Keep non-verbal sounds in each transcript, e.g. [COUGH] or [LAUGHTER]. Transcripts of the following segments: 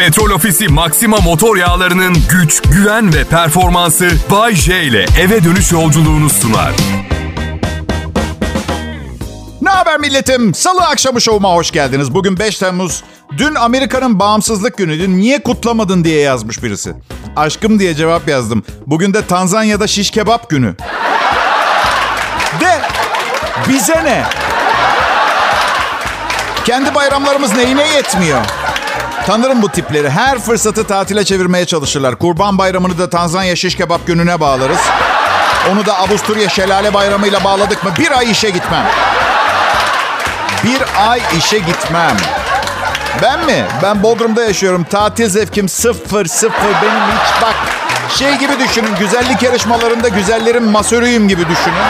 Petrol Ofisi Maxima motor yağlarının güç, güven ve performansı Bay J ile eve dönüş yolculuğunu sunar. Ne haber milletim? Salı akşamı şovuma hoş geldiniz. Bugün 5 Temmuz. Dün Amerika'nın bağımsızlık günüydü. Niye kutlamadın diye yazmış birisi. Aşkım diye cevap yazdım. Bugün de Tanzanya'da şiş kebap günü. De bize ne? Kendi bayramlarımız neyine yetmiyor? Tanırım bu tipleri. Her fırsatı tatile çevirmeye çalışırlar. Kurban bayramını da Tanzanya şiş kebap gününe bağlarız. Onu da Avusturya şelale bayramıyla bağladık mı bir ay işe gitmem. Bir ay işe gitmem. Ben mi? Ben Bodrum'da yaşıyorum. Tatil zevkim sıfır sıfır. Benim hiç bak şey gibi düşünün. Güzellik yarışmalarında güzellerin masörüyüm gibi düşünün.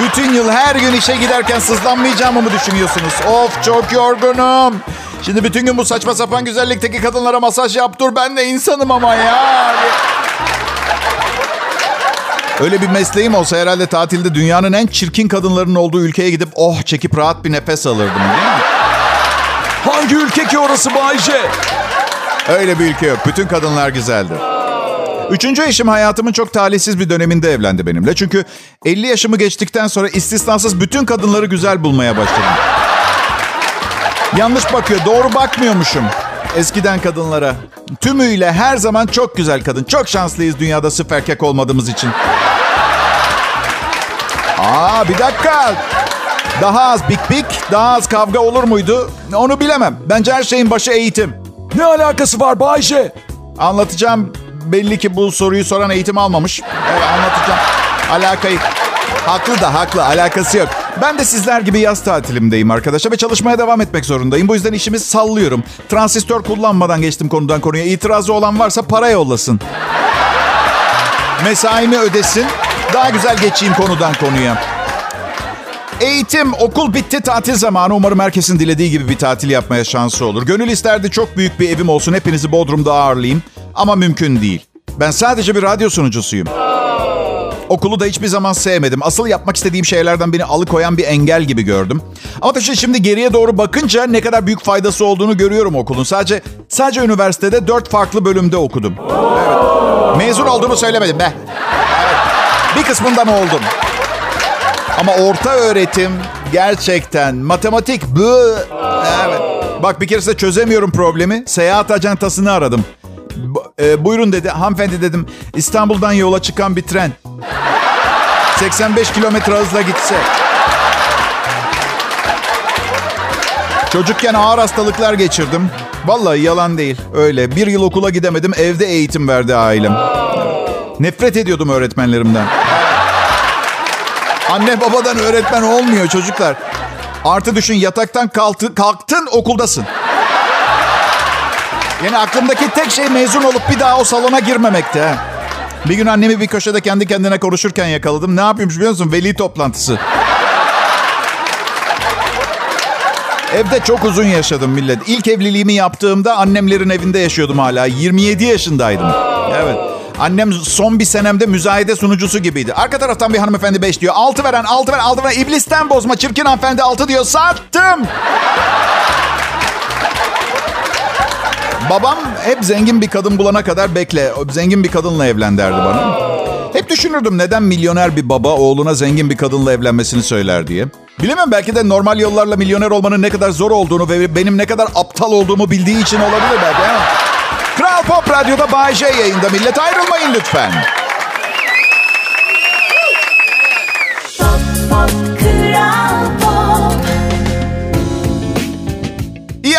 Bütün yıl her gün işe giderken sızlanmayacağımı mı düşünüyorsunuz? Of çok yorgunum. Şimdi bütün gün bu saçma sapan güzellikteki kadınlara masaj yap dur. Ben de insanım ama ya. Öyle bir mesleğim olsa herhalde tatilde dünyanın en çirkin kadınlarının olduğu ülkeye gidip oh çekip rahat bir nefes alırdım değil mi? Hangi ülke ki orası Bayce? Öyle bir ülke yok. Bütün kadınlar güzeldir. Üçüncü eşim hayatımın çok talihsiz bir döneminde evlendi benimle. Çünkü 50 yaşımı geçtikten sonra istisnasız bütün kadınları güzel bulmaya başladım. Yanlış bakıyor. Doğru bakmıyormuşum. Eskiden kadınlara. Tümüyle her zaman çok güzel kadın. Çok şanslıyız dünyada sırf erkek olmadığımız için. Aa bir dakika. Daha az bik bik, daha az kavga olur muydu? Onu bilemem. Bence her şeyin başı eğitim. Ne alakası var Bayce? Anlatacağım. Belli ki bu soruyu soran eğitim almamış. Evet anlatacağım. Alakayı. Haklı da haklı. Alakası yok. Ben de sizler gibi yaz tatilimdeyim arkadaşlar ve çalışmaya devam etmek zorundayım. Bu yüzden işimi sallıyorum. Transistör kullanmadan geçtim konudan konuya. İtirazı olan varsa para yollasın. Mesaimi ödesin. Daha güzel geçeyim konudan konuya. Eğitim, okul bitti, tatil zamanı. Umarım herkesin dilediği gibi bir tatil yapmaya şansı olur. Gönül isterdi çok büyük bir evim olsun, hepinizi Bodrum'da ağırlayayım. Ama mümkün değil. Ben sadece bir radyo sunucusuyum. Okulu da hiçbir zaman sevmedim. Asıl yapmak istediğim şeylerden beni alıkoyan bir engel gibi gördüm. Ama tabii şimdi geriye doğru bakınca ne kadar büyük faydası olduğunu görüyorum okulun. Sadece sadece üniversitede dört farklı bölümde okudum. Evet. Mezun olduğumu söylemedim be. Evet. Bir kısmından oldum. Ama orta öğretim gerçekten matematik bu. Evet. Bak bir keresinde çözemiyorum problemi. Seyahat ajantasını aradım. E, buyurun dedi. Hanımefendi dedim. İstanbul'dan yola çıkan bir tren. 85 kilometre hızla gitse. Çocukken ağır hastalıklar geçirdim. Vallahi yalan değil. Öyle. Bir yıl okula gidemedim. Evde eğitim verdi ailem. Nefret ediyordum öğretmenlerimden. Anne babadan öğretmen olmuyor çocuklar. Artı düşün yataktan kalktın, kalktın okuldasın. Yani aklımdaki tek şey mezun olup bir daha o salona girmemekti. Bir gün annemi bir köşede kendi kendine konuşurken yakaladım. Ne yapıyormuş biliyor musun? Veli toplantısı. Evde çok uzun yaşadım millet. İlk evliliğimi yaptığımda annemlerin evinde yaşıyordum hala. 27 yaşındaydım. Evet. Annem son bir senemde müzayede sunucusu gibiydi. Arka taraftan bir hanımefendi 5 diyor. 6 veren, 6 veren, 6 veren. İblisten bozma çirkin hanımefendi 6 diyor. Sattım. Babam hep zengin bir kadın bulana kadar bekle. Zengin bir kadınla evlen derdi bana. Hep düşünürdüm neden milyoner bir baba oğluna zengin bir kadınla evlenmesini söyler diye. Bilemem belki de normal yollarla milyoner olmanın ne kadar zor olduğunu ve benim ne kadar aptal olduğumu bildiği için olabilir belki. Kral Pop Radyo'da Bay J yayında. Millet ayrılmayın lütfen.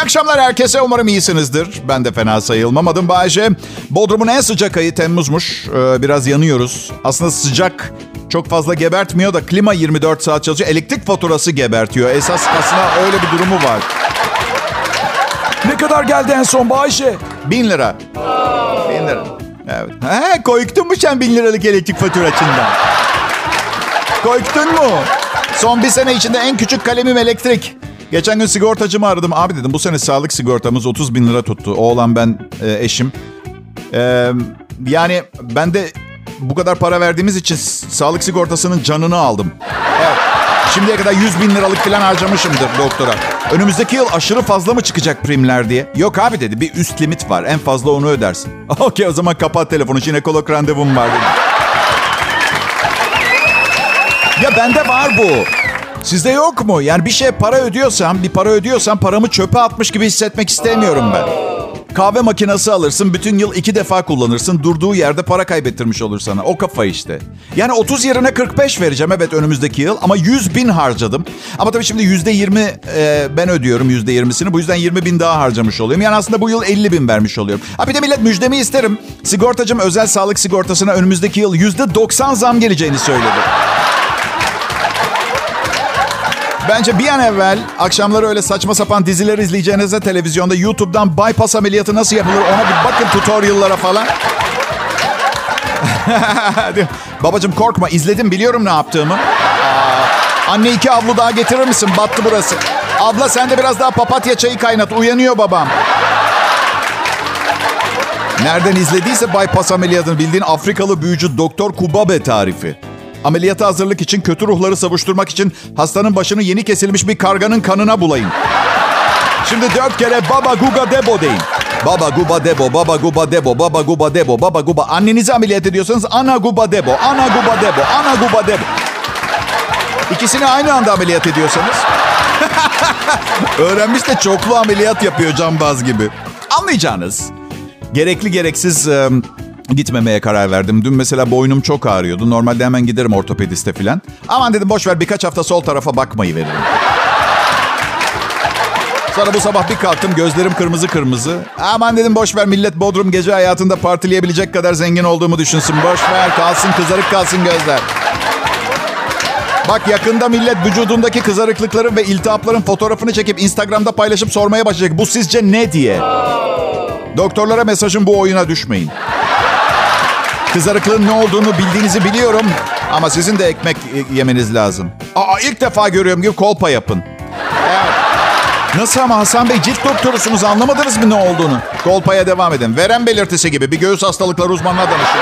Akşamlar herkese. Umarım iyisinizdir. Ben de fena sayılmam. Adım Bayece. Bodrum'un en sıcak ayı Temmuz'muş. Ee, biraz yanıyoruz. Aslında sıcak çok fazla gebertmiyor da klima 24 saat çalışıyor. Elektrik faturası gebertiyor. Esas aslında öyle bir durumu var. Ne kadar geldi en son Bayce? Bin lira. Bin lira. Evet. He, korktun mu sen bin liralık elektrik faturasından? Korktun mu? Son bir sene içinde en küçük kalemim elektrik. Geçen gün sigortacımı aradım. Abi dedim bu sene sağlık sigortamız 30 bin lira tuttu. Oğlan ben e, eşim. E, yani ben de bu kadar para verdiğimiz için sağlık sigortasının canını aldım. Evet. Şimdiye kadar 100 bin liralık falan harcamışımdır doktora. Önümüzdeki yıl aşırı fazla mı çıkacak primler diye. Yok abi dedi bir üst limit var. En fazla onu ödersin. [LAUGHS] Okey o zaman kapat telefonu. Jinekolog randevum var dedi. Ya bende var bu. Sizde yok mu? Yani bir şey para ödüyorsam, bir para ödüyorsam paramı çöpe atmış gibi hissetmek istemiyorum ben. Kahve makinesi alırsın, bütün yıl iki defa kullanırsın. Durduğu yerde para kaybettirmiş olur sana. O kafa işte. Yani 30 yerine 45 vereceğim evet önümüzdeki yıl. Ama 100 bin harcadım. Ama tabii şimdi yüzde 20 e, ben ödüyorum yüzde 20'sini. Bu yüzden 20 bin daha harcamış oluyorum. Yani aslında bu yıl 50 bin vermiş oluyorum. Ha bir de millet müjdemi isterim. Sigortacım özel sağlık sigortasına önümüzdeki yıl yüzde 90 zam geleceğini söyledi. Bence bir an evvel akşamları öyle saçma sapan diziler izleyeceğinize televizyonda YouTube'dan bypass ameliyatı nasıl yapılır ona bir bakın tutorial'lara falan. [LAUGHS] Babacım korkma izledim biliyorum ne yaptığımı. Anne iki avlu daha getirir misin? Battı burası. Abla sen de biraz daha papatya çayı kaynat. Uyanıyor babam. Nereden izlediyse bypass ameliyatını bildiğin Afrikalı büyücü Doktor Kubabe tarifi. Ameliyata hazırlık için kötü ruhları savuşturmak için hastanın başını yeni kesilmiş bir karganın kanına bulayın. Şimdi dört kere baba guga debo deyin. Baba guba debo, baba guba debo, baba guba debo, baba guba. Annenizi ameliyat ediyorsanız ana guba debo, ana guba debo, ana guba debo. İkisini aynı anda ameliyat ediyorsanız. [LAUGHS] Öğrenmiş de çoklu ameliyat yapıyor cambaz gibi. Anlayacağınız. Gerekli gereksiz gitmemeye karar verdim. Dün mesela boynum çok ağrıyordu. Normalde hemen giderim ortopediste falan. Aman dedim boş ver birkaç hafta sol tarafa bakmayı veririm. Sonra bu sabah bir kalktım gözlerim kırmızı kırmızı. Aman dedim boş ver millet Bodrum gece hayatında partileyebilecek kadar zengin olduğumu düşünsün. Boş ver kalsın kızarık kalsın gözler. Bak yakında millet vücudundaki kızarıklıkların ve iltihapların fotoğrafını çekip Instagram'da paylaşıp sormaya başlayacak. Bu sizce ne diye? Doktorlara mesajım bu oyuna düşmeyin. Kızarıklığın ne olduğunu bildiğinizi biliyorum. Ama sizin de ekmek yemeniz lazım. Aa ilk defa görüyorum gibi kolpa yapın. Nasıl ama Hasan Bey cilt doktorusunuz anlamadınız mı ne olduğunu? Kolpaya devam edin. Verem belirtisi gibi bir göğüs hastalıkları uzmanına danışın.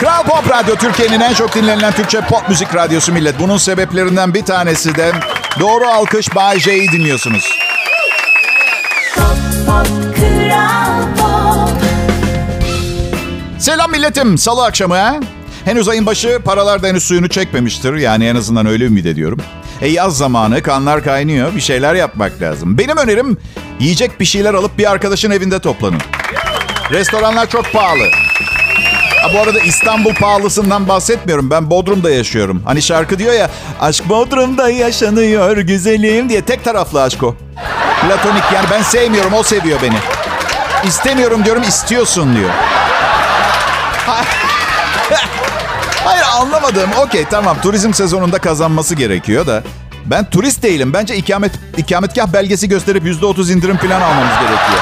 Kral Pop Radyo Türkiye'nin en çok dinlenilen Türkçe pop müzik radyosu millet. Bunun sebeplerinden bir tanesi de doğru alkış Bay J'yi dinliyorsunuz. Pop, pop, Selam milletim. Salı akşamı ha? Henüz ayın başı paralar da henüz suyunu çekmemiştir. Yani en azından öyle ümit ediyorum. E yaz zamanı kanlar kaynıyor. Bir şeyler yapmak lazım. Benim önerim yiyecek bir şeyler alıp bir arkadaşın evinde toplanın. Restoranlar çok pahalı. Ha, bu arada İstanbul pahalısından bahsetmiyorum. Ben Bodrum'da yaşıyorum. Hani şarkı diyor ya aşk Bodrum'da yaşanıyor güzelim diye. Tek taraflı aşk o. Platonik yani ben sevmiyorum o seviyor beni. İstemiyorum diyorum istiyorsun diyor. [LAUGHS] Hayır anlamadım. Okey tamam turizm sezonunda kazanması gerekiyor da. Ben turist değilim. Bence ikamet, ikametgah belgesi gösterip yüzde otuz indirim falan almamız gerekiyor.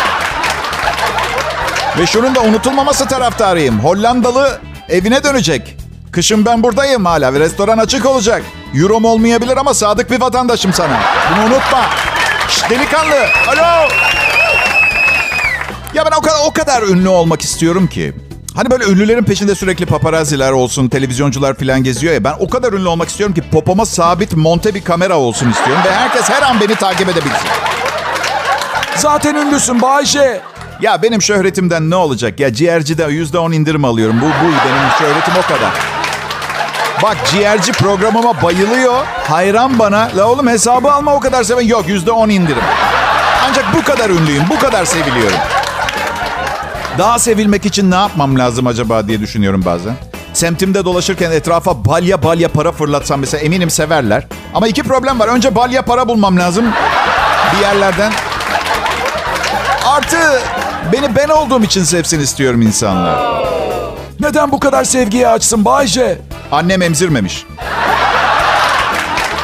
Ve şunun da unutulmaması taraftarıyım. Hollandalı evine dönecek. Kışın ben buradayım hala ve restoran açık olacak. Euro'm olmayabilir ama sadık bir vatandaşım sana. Bunu unutma. Şş, delikanlı. Alo. Ya ben o kadar, o kadar ünlü olmak istiyorum ki. Hani böyle ünlülerin peşinde sürekli paparaziler olsun, televizyoncular falan geziyor ya. Ben o kadar ünlü olmak istiyorum ki popoma sabit monte bir kamera olsun istiyorum. Ve herkes her an beni takip edebilsin. Zaten ünlüsün Bayşe. Ya benim şöhretimden ne olacak? Ya ciğercide yüzde on indirim alıyorum. Bu, bu benim şöhretim o kadar. Bak ciğerci programıma bayılıyor. Hayran bana. La oğlum hesabı alma o kadar seven. Yok yüzde on indirim. Ancak bu kadar ünlüyüm. Bu kadar seviliyorum. Daha sevilmek için ne yapmam lazım acaba diye düşünüyorum bazen. Semtimde dolaşırken etrafa balya balya para fırlatsam mesela eminim severler. Ama iki problem var. Önce balya para bulmam lazım bir yerlerden. Artı beni ben olduğum için sevsin istiyorum insanlar. Neden bu kadar sevgiye açsın Bayce? Annem emzirmemiş.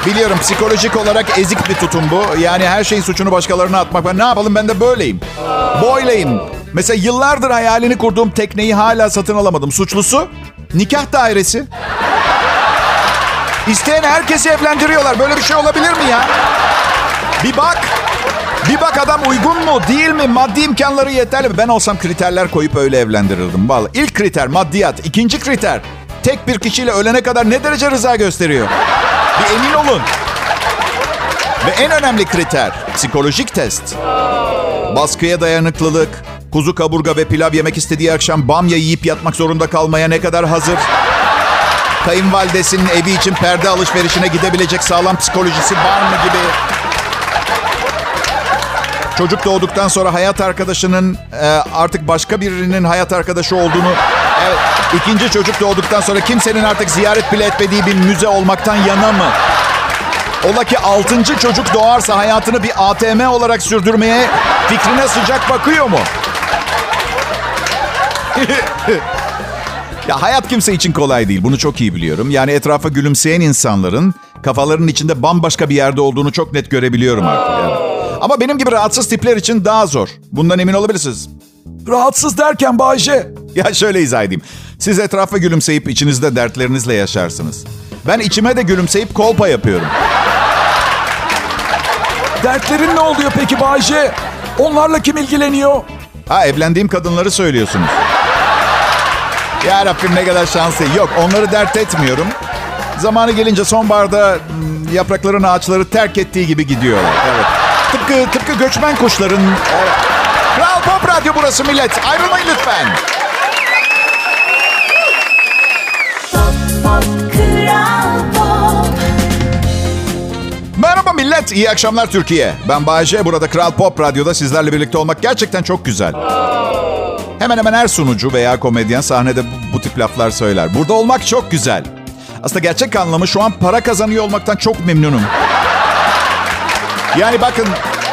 Biliyorum psikolojik olarak ezik bir tutum bu. Yani her şeyin suçunu başkalarına atmak. Ben ne yapalım ben de böyleyim. Boyleyim. Mesela yıllardır hayalini kurduğum tekneyi hala satın alamadım. Suçlusu nikah dairesi. İsteyen herkesi evlendiriyorlar. Böyle bir şey olabilir mi ya? Bir bak. Bir bak adam uygun mu değil mi? Maddi imkanları yeterli mi? Ben olsam kriterler koyup öyle evlendirirdim. Vallahi ilk kriter maddiyat. İkinci kriter tek bir kişiyle ölene kadar ne derece rıza gösteriyor? Bir emin olun. Ve en önemli kriter psikolojik test. Baskıya dayanıklılık, kuzu kaburga ve pilav yemek istediği akşam bamya yiyip yatmak zorunda kalmaya ne kadar hazır? Kayınvalidesinin evi için perde alışverişine gidebilecek sağlam psikolojisi var mı gibi. Çocuk doğduktan sonra hayat arkadaşının e, artık başka birinin hayat arkadaşı olduğunu... Evet, ikinci çocuk doğduktan sonra kimsenin artık ziyaret bile etmediği bir müze olmaktan yana mı? Ola ki altıncı çocuk doğarsa hayatını bir ATM olarak sürdürmeye fikrine sıcak bakıyor mu? [LAUGHS] ya hayat kimse için kolay değil. Bunu çok iyi biliyorum. Yani etrafa gülümseyen insanların kafalarının içinde bambaşka bir yerde olduğunu çok net görebiliyorum artık. Evet. Ama benim gibi rahatsız tipler için daha zor. Bundan emin olabilirsiniz. Rahatsız derken Bayce. Ya şöyle izah edeyim. Siz etrafa gülümseyip içinizde dertlerinizle yaşarsınız. Ben içime de gülümseyip kolpa yapıyorum. Dertlerin ne oluyor peki Bayce? Onlarla kim ilgileniyor? Ha evlendiğim kadınları söylüyorsunuz. Ya Rabbim ne kadar şanslı. Yok onları dert etmiyorum. Zamanı gelince sonbaharda hmm, yaprakların ağaçları terk ettiği gibi gidiyorlar. Evet. Tıpkı, tıpkı göçmen kuşların... Evet. Kral Pop Radyo burası millet. Ayrılmayın lütfen. Pop, pop, kral pop. Merhaba millet. İyi akşamlar Türkiye. Ben Bayece. Burada Kral Pop Radyo'da sizlerle birlikte olmak gerçekten çok güzel. Hemen hemen her sunucu veya komedyen sahnede bu, bu tip laflar söyler. Burada olmak çok güzel. Aslında gerçek anlamı şu an para kazanıyor olmaktan çok memnunum. Yani bakın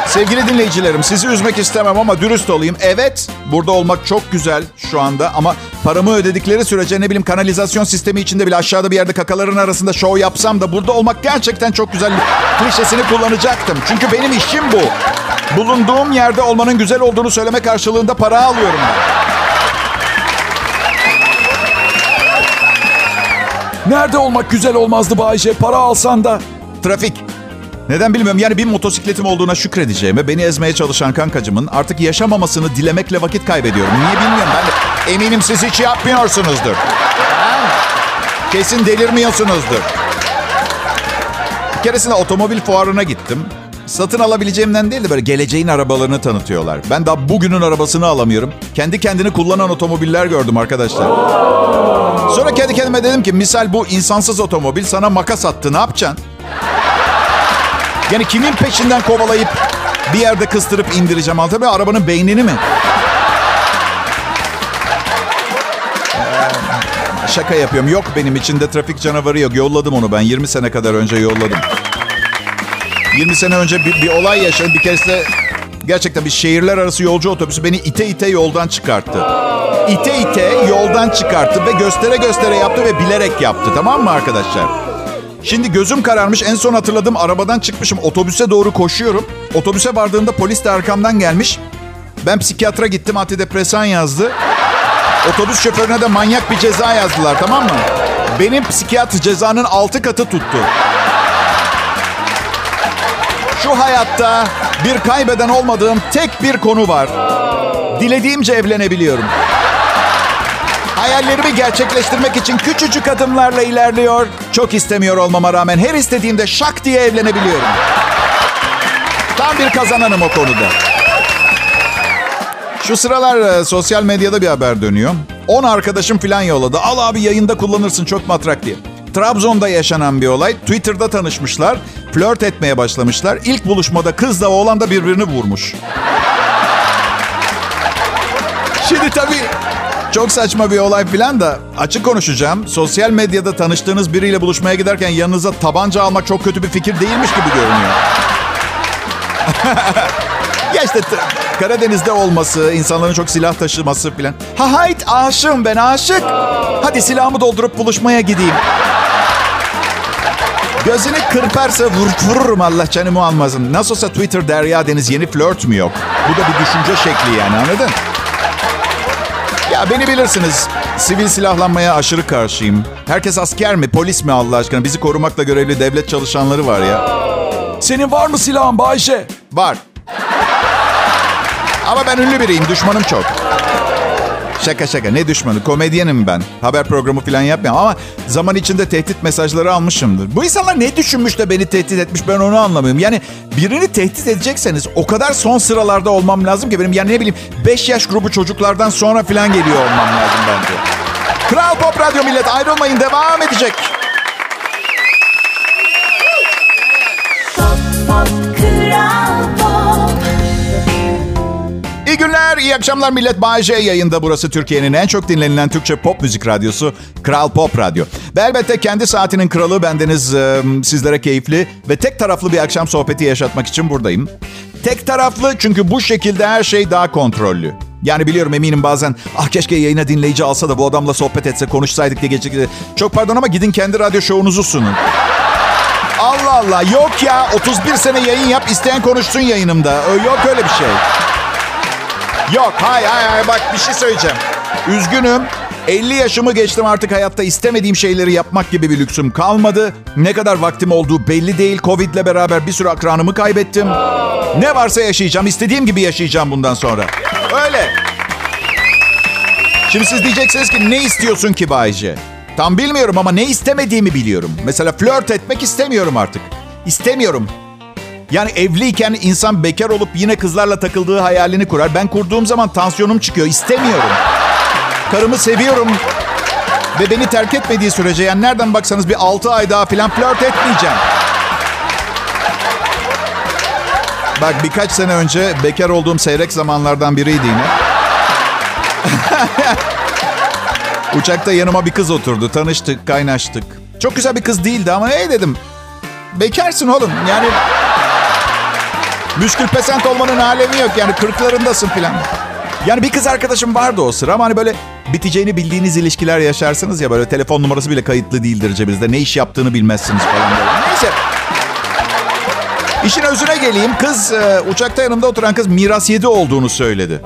sevgili dinleyicilerim sizi üzmek istemem ama dürüst olayım. Evet burada olmak çok güzel şu anda ama paramı ödedikleri sürece ne bileyim kanalizasyon sistemi içinde bile aşağıda bir yerde kakaların arasında şov yapsam da burada olmak gerçekten çok güzel klişesini kullanacaktım. Çünkü benim işim bu. Bulunduğum yerde olmanın güzel olduğunu söyleme karşılığında para alıyorum ben. Nerede olmak güzel olmazdı Bayce? Para alsan da. Trafik. Neden bilmiyorum. Yani bir motosikletim olduğuna şükredeceğime beni ezmeye çalışan kankacımın artık yaşamamasını dilemekle vakit kaybediyorum. Niye bilmiyorum ben. Eminim siz hiç yapmıyorsunuzdur. Kesin delirmiyorsunuzdur. Bir keresinde otomobil fuarına gittim. Satın alabileceğimden değil de böyle geleceğin arabalarını tanıtıyorlar. Ben daha bugünün arabasını alamıyorum. Kendi kendini kullanan otomobiller gördüm arkadaşlar. Sonra kendi kendime dedim ki misal bu insansız otomobil sana makas attı ne yapacaksın? Yani kimin peşinden kovalayıp bir yerde kıstırıp indireceğim tabii arabanın beynini mi? Ee, şaka yapıyorum. Yok benim içinde trafik canavarı yok. Yolladım onu ben. 20 sene kadar önce yolladım. 20 sene önce bir, bir olay yaşadım. Bir keresinde gerçekten bir şehirler arası yolcu otobüsü beni ite ite yoldan çıkarttı. İte ite yoldan çıkarttı ve göstere göstere yaptı ve bilerek yaptı. Tamam mı arkadaşlar? Şimdi gözüm kararmış. En son hatırladım arabadan çıkmışım. Otobüse doğru koşuyorum. Otobüse vardığımda polis de arkamdan gelmiş. Ben psikiyatra gittim. Antidepresan yazdı. Otobüs şoförüne de manyak bir ceza yazdılar tamam mı? Benim psikiyatr cezanın altı katı tuttu. Şu hayatta bir kaybeden olmadığım tek bir konu var. Dilediğimce evlenebiliyorum. Hayallerimi gerçekleştirmek için küçücük adımlarla ilerliyor. Çok istemiyor olmama rağmen her istediğimde şak diye evlenebiliyorum. Tam bir kazananım o konuda. Şu sıralar e, sosyal medyada bir haber dönüyor. 10 arkadaşım falan yolladı. Al abi yayında kullanırsın çok matrak diye. Trabzon'da yaşanan bir olay. Twitter'da tanışmışlar. Flört etmeye başlamışlar. İlk buluşmada kızla oğlan da birbirini vurmuş. Şimdi tabii çok saçma bir olay falan da açık konuşacağım. Sosyal medyada tanıştığınız biriyle buluşmaya giderken yanınıza tabanca almak çok kötü bir fikir değilmiş gibi görünüyor. [LAUGHS] ya işte Karadeniz'de olması, insanların çok silah taşıması falan. Ha hayt aşığım ben aşık. Hadi silahımı doldurup buluşmaya gideyim. Gözünü kırparsa vur, vururum Allah canımı almasın. Nasıl olsa Twitter Derya Deniz yeni flört mü yok? Bu da bir düşünce şekli yani anladın? Ya beni bilirsiniz. Sivil silahlanmaya aşırı karşıyım. Herkes asker mi, polis mi Allah aşkına? Bizi korumakla görevli devlet çalışanları var ya. Senin var mı silahın Bayce? Var. Ama ben ünlü biriyim, düşmanım çok. Şaka şaka ne düşmanı komedyenim ben. Haber programı falan yapmıyorum ama zaman içinde tehdit mesajları almışımdır. Bu insanlar ne düşünmüş de beni tehdit etmiş ben onu anlamıyorum. Yani birini tehdit edecekseniz o kadar son sıralarda olmam lazım ki benim yani ne bileyim 5 yaş grubu çocuklardan sonra falan geliyor olmam lazım bence. Kral Pop Radyo millet ayrılmayın devam edecek. Günler, iyi akşamlar millet. Bay J yayında burası Türkiye'nin en çok dinlenilen Türkçe pop müzik radyosu Kral Pop Radyo. Ve elbette kendi saatinin kralı bendeniz e, sizlere keyifli ve tek taraflı bir akşam sohbeti yaşatmak için buradayım. Tek taraflı çünkü bu şekilde her şey daha kontrollü. Yani biliyorum eminim bazen ah keşke yayına dinleyici alsa da bu adamla sohbet etse konuşsaydık diye geçecek. Çok pardon ama gidin kendi radyo şovunuzu sunun. Allah Allah yok ya 31 sene yayın yap isteyen konuşsun yayınımda. Yok öyle bir şey. Yok hay hay hay bak bir şey söyleyeceğim. Üzgünüm. 50 yaşımı geçtim artık hayatta istemediğim şeyleri yapmak gibi bir lüksüm kalmadı. Ne kadar vaktim olduğu belli değil. Covid'le beraber bir sürü akranımı kaybettim. Ne varsa yaşayacağım. istediğim gibi yaşayacağım bundan sonra. Öyle. Şimdi siz diyeceksiniz ki ne istiyorsun ki Bayce? Tam bilmiyorum ama ne istemediğimi biliyorum. Mesela flört etmek istemiyorum artık. İstemiyorum. Yani evliyken insan bekar olup yine kızlarla takıldığı hayalini kurar. Ben kurduğum zaman tansiyonum çıkıyor. İstemiyorum. Karımı seviyorum. Ve beni terk etmediği sürece yani nereden baksanız bir 6 ay daha falan flört etmeyeceğim. Bak birkaç sene önce bekar olduğum seyrek zamanlardan biriydi yine. [LAUGHS] Uçakta yanıma bir kız oturdu. Tanıştık, kaynaştık. Çok güzel bir kız değildi ama hey dedim. Bekarsın oğlum. Yani Müşkül pesent olmanın alemi yok yani kırklarındasın filan. Yani bir kız arkadaşım vardı o sıra ama hani böyle biteceğini bildiğiniz ilişkiler yaşarsınız ya böyle telefon numarası bile kayıtlı değildir cebinizde. Ne iş yaptığını bilmezsiniz falan böyle. Neyse. İşin özüne geleyim. Kız e, uçakta yanımda oturan kız miras yedi olduğunu söyledi.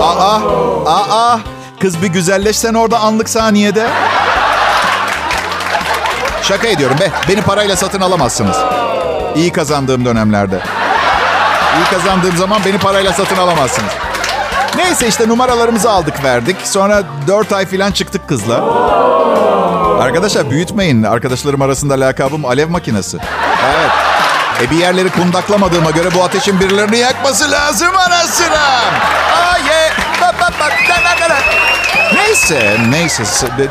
Aa, aa. Kız bir güzelleşsen orada anlık saniyede. Şaka ediyorum be. Beni parayla satın alamazsınız. İyi kazandığım dönemlerde. İyi kazandığım zaman beni parayla satın alamazsınız. Neyse işte numaralarımızı aldık verdik. Sonra 4 ay falan çıktık kızla. Arkadaşlar büyütmeyin. Arkadaşlarım arasında lakabım alev makinesi. Evet. E bir yerleri kundaklamadığıma göre bu ateşin birilerini yakması lazım ara sıra. Aa ye. Bak bak bak. Da, da, da, da. Neyse neyse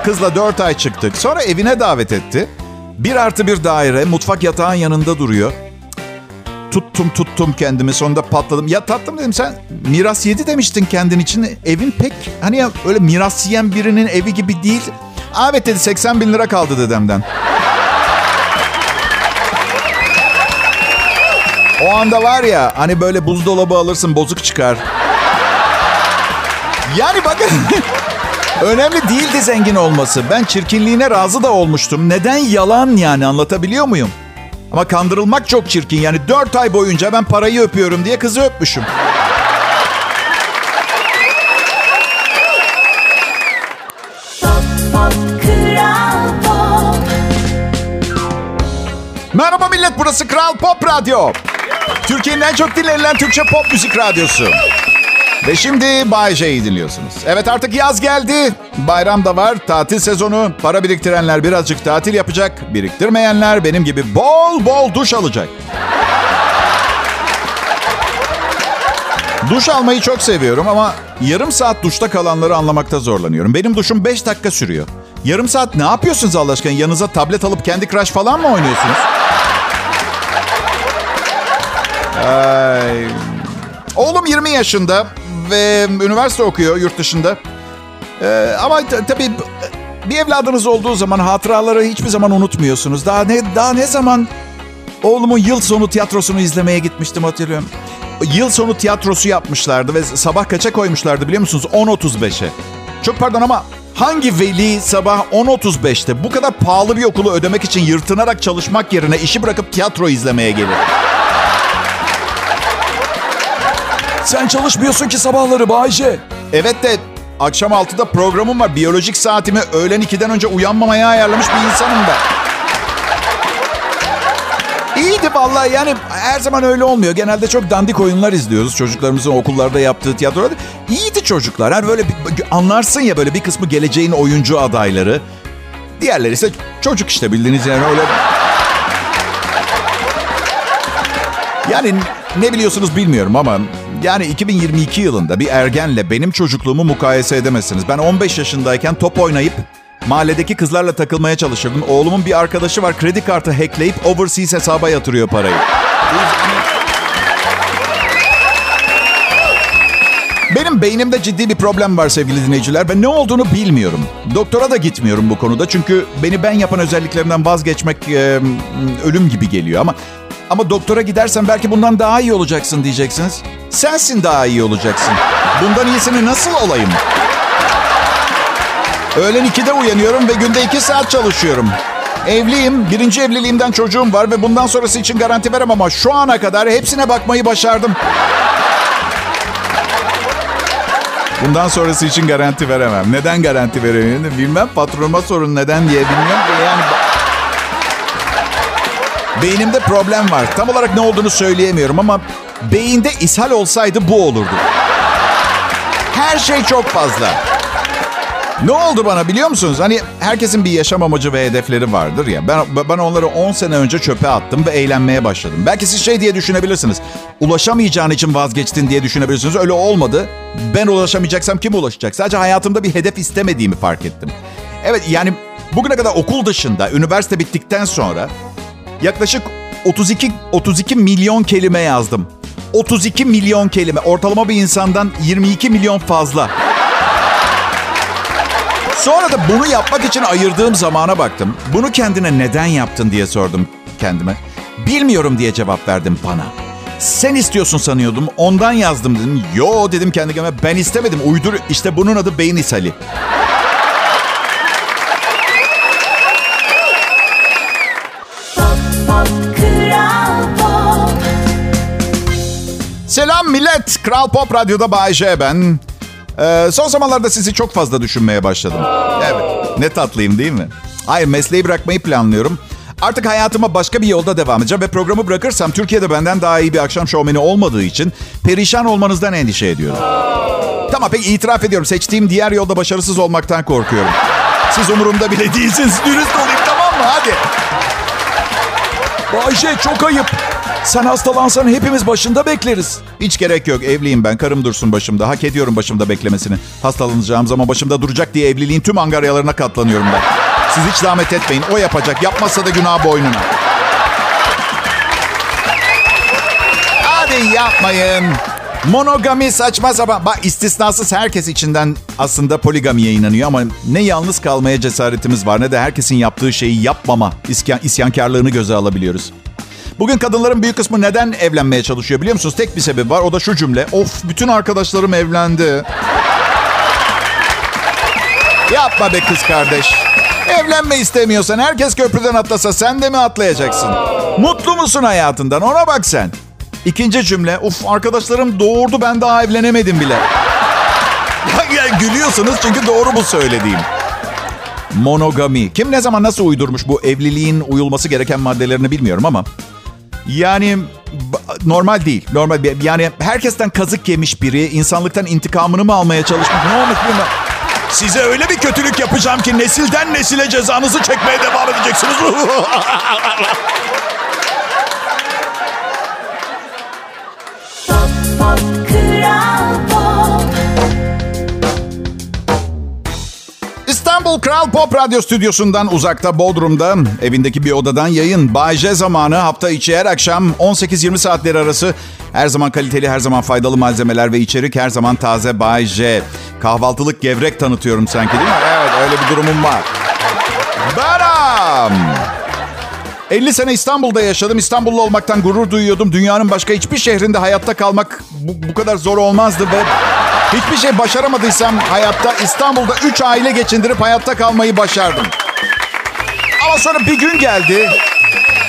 kızla 4 ay çıktık. Sonra evine davet etti. Bir artı bir daire mutfak yatağın yanında duruyor. Tuttum tuttum kendimi sonunda patladım. Ya tatlım dedim sen miras yedi demiştin kendin için. Evin pek hani ya öyle miras yiyen birinin evi gibi değil. Evet dedi 80 bin lira kaldı dedemden. O anda var ya hani böyle buzdolabı alırsın bozuk çıkar. Yani bakın [LAUGHS] önemli değildi zengin olması. Ben çirkinliğine razı da olmuştum. Neden yalan yani anlatabiliyor muyum? Ama kandırılmak çok çirkin. Yani dört ay boyunca ben parayı öpüyorum diye kızı öpmüşüm. Merhaba millet burası Kral Pop Radyo. Türkiye'nin en çok dinlenilen Türkçe pop müzik radyosu. Ve şimdi Bay J'yi dinliyorsunuz. Evet artık yaz geldi. Bayram da var. Tatil sezonu. Para biriktirenler birazcık tatil yapacak. Biriktirmeyenler benim gibi bol bol duş alacak. Duş almayı çok seviyorum ama yarım saat duşta kalanları anlamakta zorlanıyorum. Benim duşum 5 dakika sürüyor. Yarım saat ne yapıyorsunuz Allah aşkına? Yanınıza tablet alıp kendi Crush falan mı oynuyorsunuz? Ay. Oğlum 20 yaşında ve üniversite okuyor yurt dışında. Ee, ama tabii bir evladınız olduğu zaman hatıraları hiçbir zaman unutmuyorsunuz. Daha ne daha ne zaman oğlumun yıl sonu tiyatrosunu izlemeye gitmiştim hatırlıyorum. Yıl sonu tiyatrosu yapmışlardı ve sabah kaça koymuşlardı biliyor musunuz? 10.35'e. Çok pardon ama hangi veli sabah 10.35'te bu kadar pahalı bir okulu ödemek için yırtınarak çalışmak yerine işi bırakıp tiyatro izlemeye gelir? Sen çalışmıyorsun ki sabahları Bayce. Evet de akşam 6'da programım var. Biyolojik saatimi öğlen 2'den önce uyanmamaya ayarlamış bir insanım ben. İyiydi vallahi yani her zaman öyle olmuyor. Genelde çok dandik oyunlar izliyoruz. Çocuklarımızın okullarda yaptığı tiyatroda. İyiydi çocuklar. Hani böyle bir, anlarsın ya böyle bir kısmı geleceğin oyuncu adayları. Diğerleri ise çocuk işte bildiğiniz yani öyle. Yani ne biliyorsunuz bilmiyorum ama yani 2022 yılında bir ergenle benim çocukluğumu mukayese edemezsiniz. Ben 15 yaşındayken top oynayıp mahalledeki kızlarla takılmaya çalışırdım. Oğlumun bir arkadaşı var kredi kartı hackleyip overseas hesaba yatırıyor parayı. Benim beynimde ciddi bir problem var sevgili dinleyiciler. Ben ne olduğunu bilmiyorum. Doktora da gitmiyorum bu konuda. Çünkü beni ben yapan özelliklerimden vazgeçmek e, ölüm gibi geliyor. Ama ama doktora gidersen belki bundan daha iyi olacaksın diyeceksiniz. Sensin daha iyi olacaksın. Bundan iyisini nasıl olayım? Öğlen 2'de uyanıyorum ve günde 2 saat çalışıyorum. Evliyim, birinci evliliğimden çocuğum var ve bundan sonrası için garanti veremem ama şu ana kadar hepsine bakmayı başardım. Bundan sonrası için garanti veremem. Neden garanti veremiyorum bilmem. Patronuma sorun neden diye bilmiyorum. Yani beynimde problem var. Tam olarak ne olduğunu söyleyemiyorum ama beyinde ishal olsaydı bu olurdu. Her şey çok fazla. Ne oldu bana biliyor musunuz? Hani herkesin bir yaşam amacı ve hedefleri vardır ya. Ben, ben onları 10 sene önce çöpe attım ve eğlenmeye başladım. Belki siz şey diye düşünebilirsiniz. Ulaşamayacağın için vazgeçtin diye düşünebilirsiniz. Öyle olmadı. Ben ulaşamayacaksam kim ulaşacak? Sadece hayatımda bir hedef istemediğimi fark ettim. Evet yani bugüne kadar okul dışında, üniversite bittikten sonra yaklaşık 32 32 milyon kelime yazdım. 32 milyon kelime. Ortalama bir insandan 22 milyon fazla. Sonra da bunu yapmak için ayırdığım zamana baktım. Bunu kendine neden yaptın diye sordum kendime. Bilmiyorum diye cevap verdim bana. Sen istiyorsun sanıyordum. Ondan yazdım dedim. Yo dedim kendi kendime. Ben istemedim. Uydur. İşte bunun adı beyin ishali. Selam millet. Kral Pop Radyo'da Bay J ben. Ee, son zamanlarda sizi çok fazla düşünmeye başladım. Evet. Ne tatlıyım değil mi? Hayır mesleği bırakmayı planlıyorum. Artık hayatıma başka bir yolda devam edeceğim ve programı bırakırsam Türkiye'de benden daha iyi bir akşam şovmeni olmadığı için perişan olmanızdan endişe ediyorum. Tamam peki itiraf ediyorum seçtiğim diğer yolda başarısız olmaktan korkuyorum. Siz umurumda bile [LAUGHS] değilsiniz. Dürüst olayım tamam mı? Hadi. Bayşe çok ayıp. Sen hastalansan hepimiz başında bekleriz. Hiç gerek yok. Evliyim ben. Karım dursun başımda. Hak ediyorum başımda beklemesini. Hastalanacağım zaman başımda duracak diye evliliğin tüm angaryalarına katlanıyorum ben. Siz hiç zahmet etmeyin. O yapacak. Yapmazsa da günah boynuna. Hadi yapmayın. Monogami saçma sapan. Bak istisnasız herkes içinden aslında poligamiye inanıyor ama ne yalnız kalmaya cesaretimiz var ne de herkesin yaptığı şeyi yapmama isyan, isyankarlığını göze alabiliyoruz. Bugün kadınların büyük kısmı neden evlenmeye çalışıyor biliyor musunuz? Tek bir sebep var o da şu cümle. Of bütün arkadaşlarım evlendi. Yapma be kız kardeş. Evlenme istemiyorsan herkes köprüden atlasa sen de mi atlayacaksın? Mutlu musun hayatından ona bak sen. İkinci cümle. Uf arkadaşlarım doğurdu ben daha evlenemedim bile. [LAUGHS] ya, ya, gülüyorsunuz çünkü doğru bu söylediğim. Monogami. Kim ne zaman nasıl uydurmuş bu evliliğin uyulması gereken maddelerini bilmiyorum ama yani normal değil. Normal yani herkesten kazık yemiş biri insanlıktan intikamını mı almaya çalışmış? Ne olmuş bilmiyorum. Size öyle bir kötülük yapacağım ki nesilden nesile cezanızı çekmeye devam edeceksiniz. [LAUGHS] İstanbul Kral Pop Radyo Stüdyosu'ndan uzakta Bodrum'da evindeki bir odadan yayın. Bay J zamanı hafta içi her akşam 18-20 saatleri arası her zaman kaliteli, her zaman faydalı malzemeler ve içerik her zaman taze Bay J. Kahvaltılık gevrek tanıtıyorum sanki değil mi? Evet öyle bir durumum var. Baram. 50 sene İstanbul'da yaşadım. İstanbullu olmaktan gurur duyuyordum. Dünyanın başka hiçbir şehrinde hayatta kalmak bu, bu kadar zor olmazdı ve hiçbir şey başaramadıysam hayatta İstanbul'da 3 aile geçindirip hayatta kalmayı başardım. Ama sonra bir gün geldi.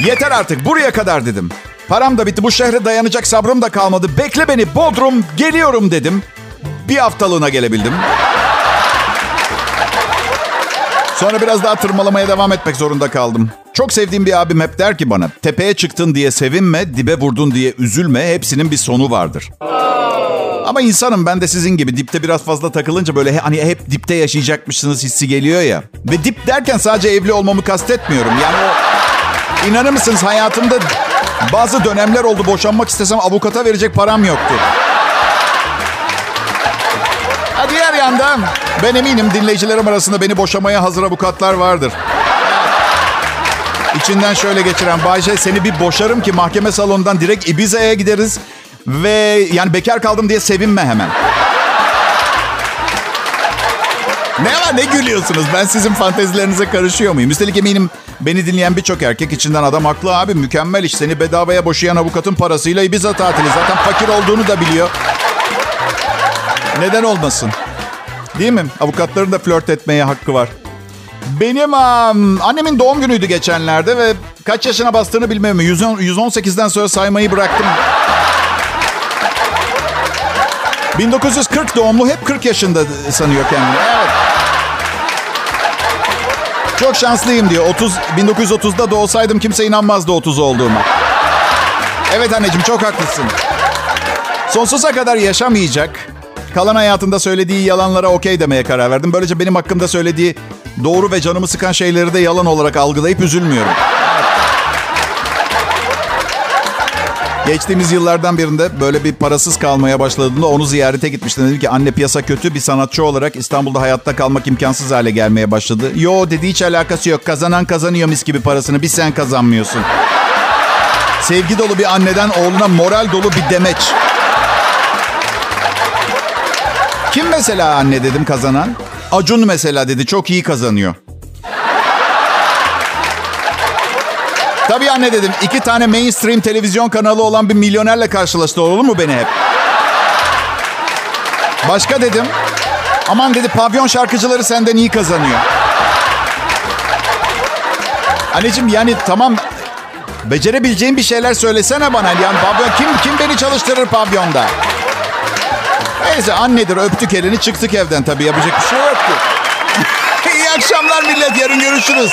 Yeter artık buraya kadar dedim. Param da bitti. Bu şehre dayanacak sabrım da kalmadı. Bekle beni Bodrum geliyorum dedim. Bir haftalığına gelebildim. Sonra biraz daha tırmalamaya devam etmek zorunda kaldım. Çok sevdiğim bir abim hep der ki bana tepeye çıktın diye sevinme, dibe vurdun diye üzülme hepsinin bir sonu vardır. Ama insanım ben de sizin gibi dipte biraz fazla takılınca böyle hani hep dipte yaşayacakmışsınız hissi geliyor ya. Ve dip derken sadece evli olmamı kastetmiyorum. Yani o inanır mısınız hayatımda bazı dönemler oldu boşanmak istesem avukata verecek param yoktu. Ha diğer yandan ben eminim dinleyicilerim arasında beni boşamaya hazır avukatlar vardır. İçinden şöyle geçiren Bayce seni bir boşarım ki mahkeme salonundan direkt Ibiza'ya gideriz. Ve yani bekar kaldım diye sevinme hemen. Ne var ne gülüyorsunuz? Ben sizin fantezilerinize karışıyor muyum? Üstelik eminim beni dinleyen birçok erkek içinden adam haklı abi. Mükemmel iş. Seni bedavaya boşayan avukatın parasıyla Ibiza tatili. Zaten fakir olduğunu da biliyor. Neden olmasın? Değil mi? Avukatların da flört etmeye hakkı var. Benim um, annemin doğum günüydü geçenlerde ve kaç yaşına bastığını bilmiyorum. 110, 118'den sonra saymayı bıraktım. 1940 doğumlu hep 40 yaşında sanıyor kendini. Evet. Çok şanslıyım diyor. 30 1930'da doğsaydım kimse inanmazdı 30 olduğuma. Evet anneciğim çok haklısın. Sonsuza kadar yaşamayacak. Kalan hayatında söylediği yalanlara okey demeye karar verdim. Böylece benim hakkımda söylediği doğru ve canımı sıkan şeyleri de yalan olarak algılayıp üzülmüyorum. Geçtiğimiz yıllardan birinde böyle bir parasız kalmaya başladığında onu ziyarete gitmiştim. Dedim ki anne piyasa kötü bir sanatçı olarak İstanbul'da hayatta kalmak imkansız hale gelmeye başladı. Yo dedi hiç alakası yok. Kazanan kazanıyor mis gibi parasını bir sen kazanmıyorsun. Sevgi dolu bir anneden oğluna moral dolu bir demeç. Kim mesela anne dedim kazanan? Acun mesela dedi çok iyi kazanıyor. Tabii anne dedim. iki tane mainstream televizyon kanalı olan bir milyonerle karşılaştı olur mu beni hep? Başka dedim. Aman dedi pavyon şarkıcıları senden iyi kazanıyor. Anneciğim yani tamam becerebileceğin bir şeyler söylesene bana. Yani pavyon kim kim beni çalıştırır pavyonda? Neyse annedir öptük elini çıktık evden tabii yapacak bir şey yok ki. [LAUGHS] İyi akşamlar millet yarın görüşürüz.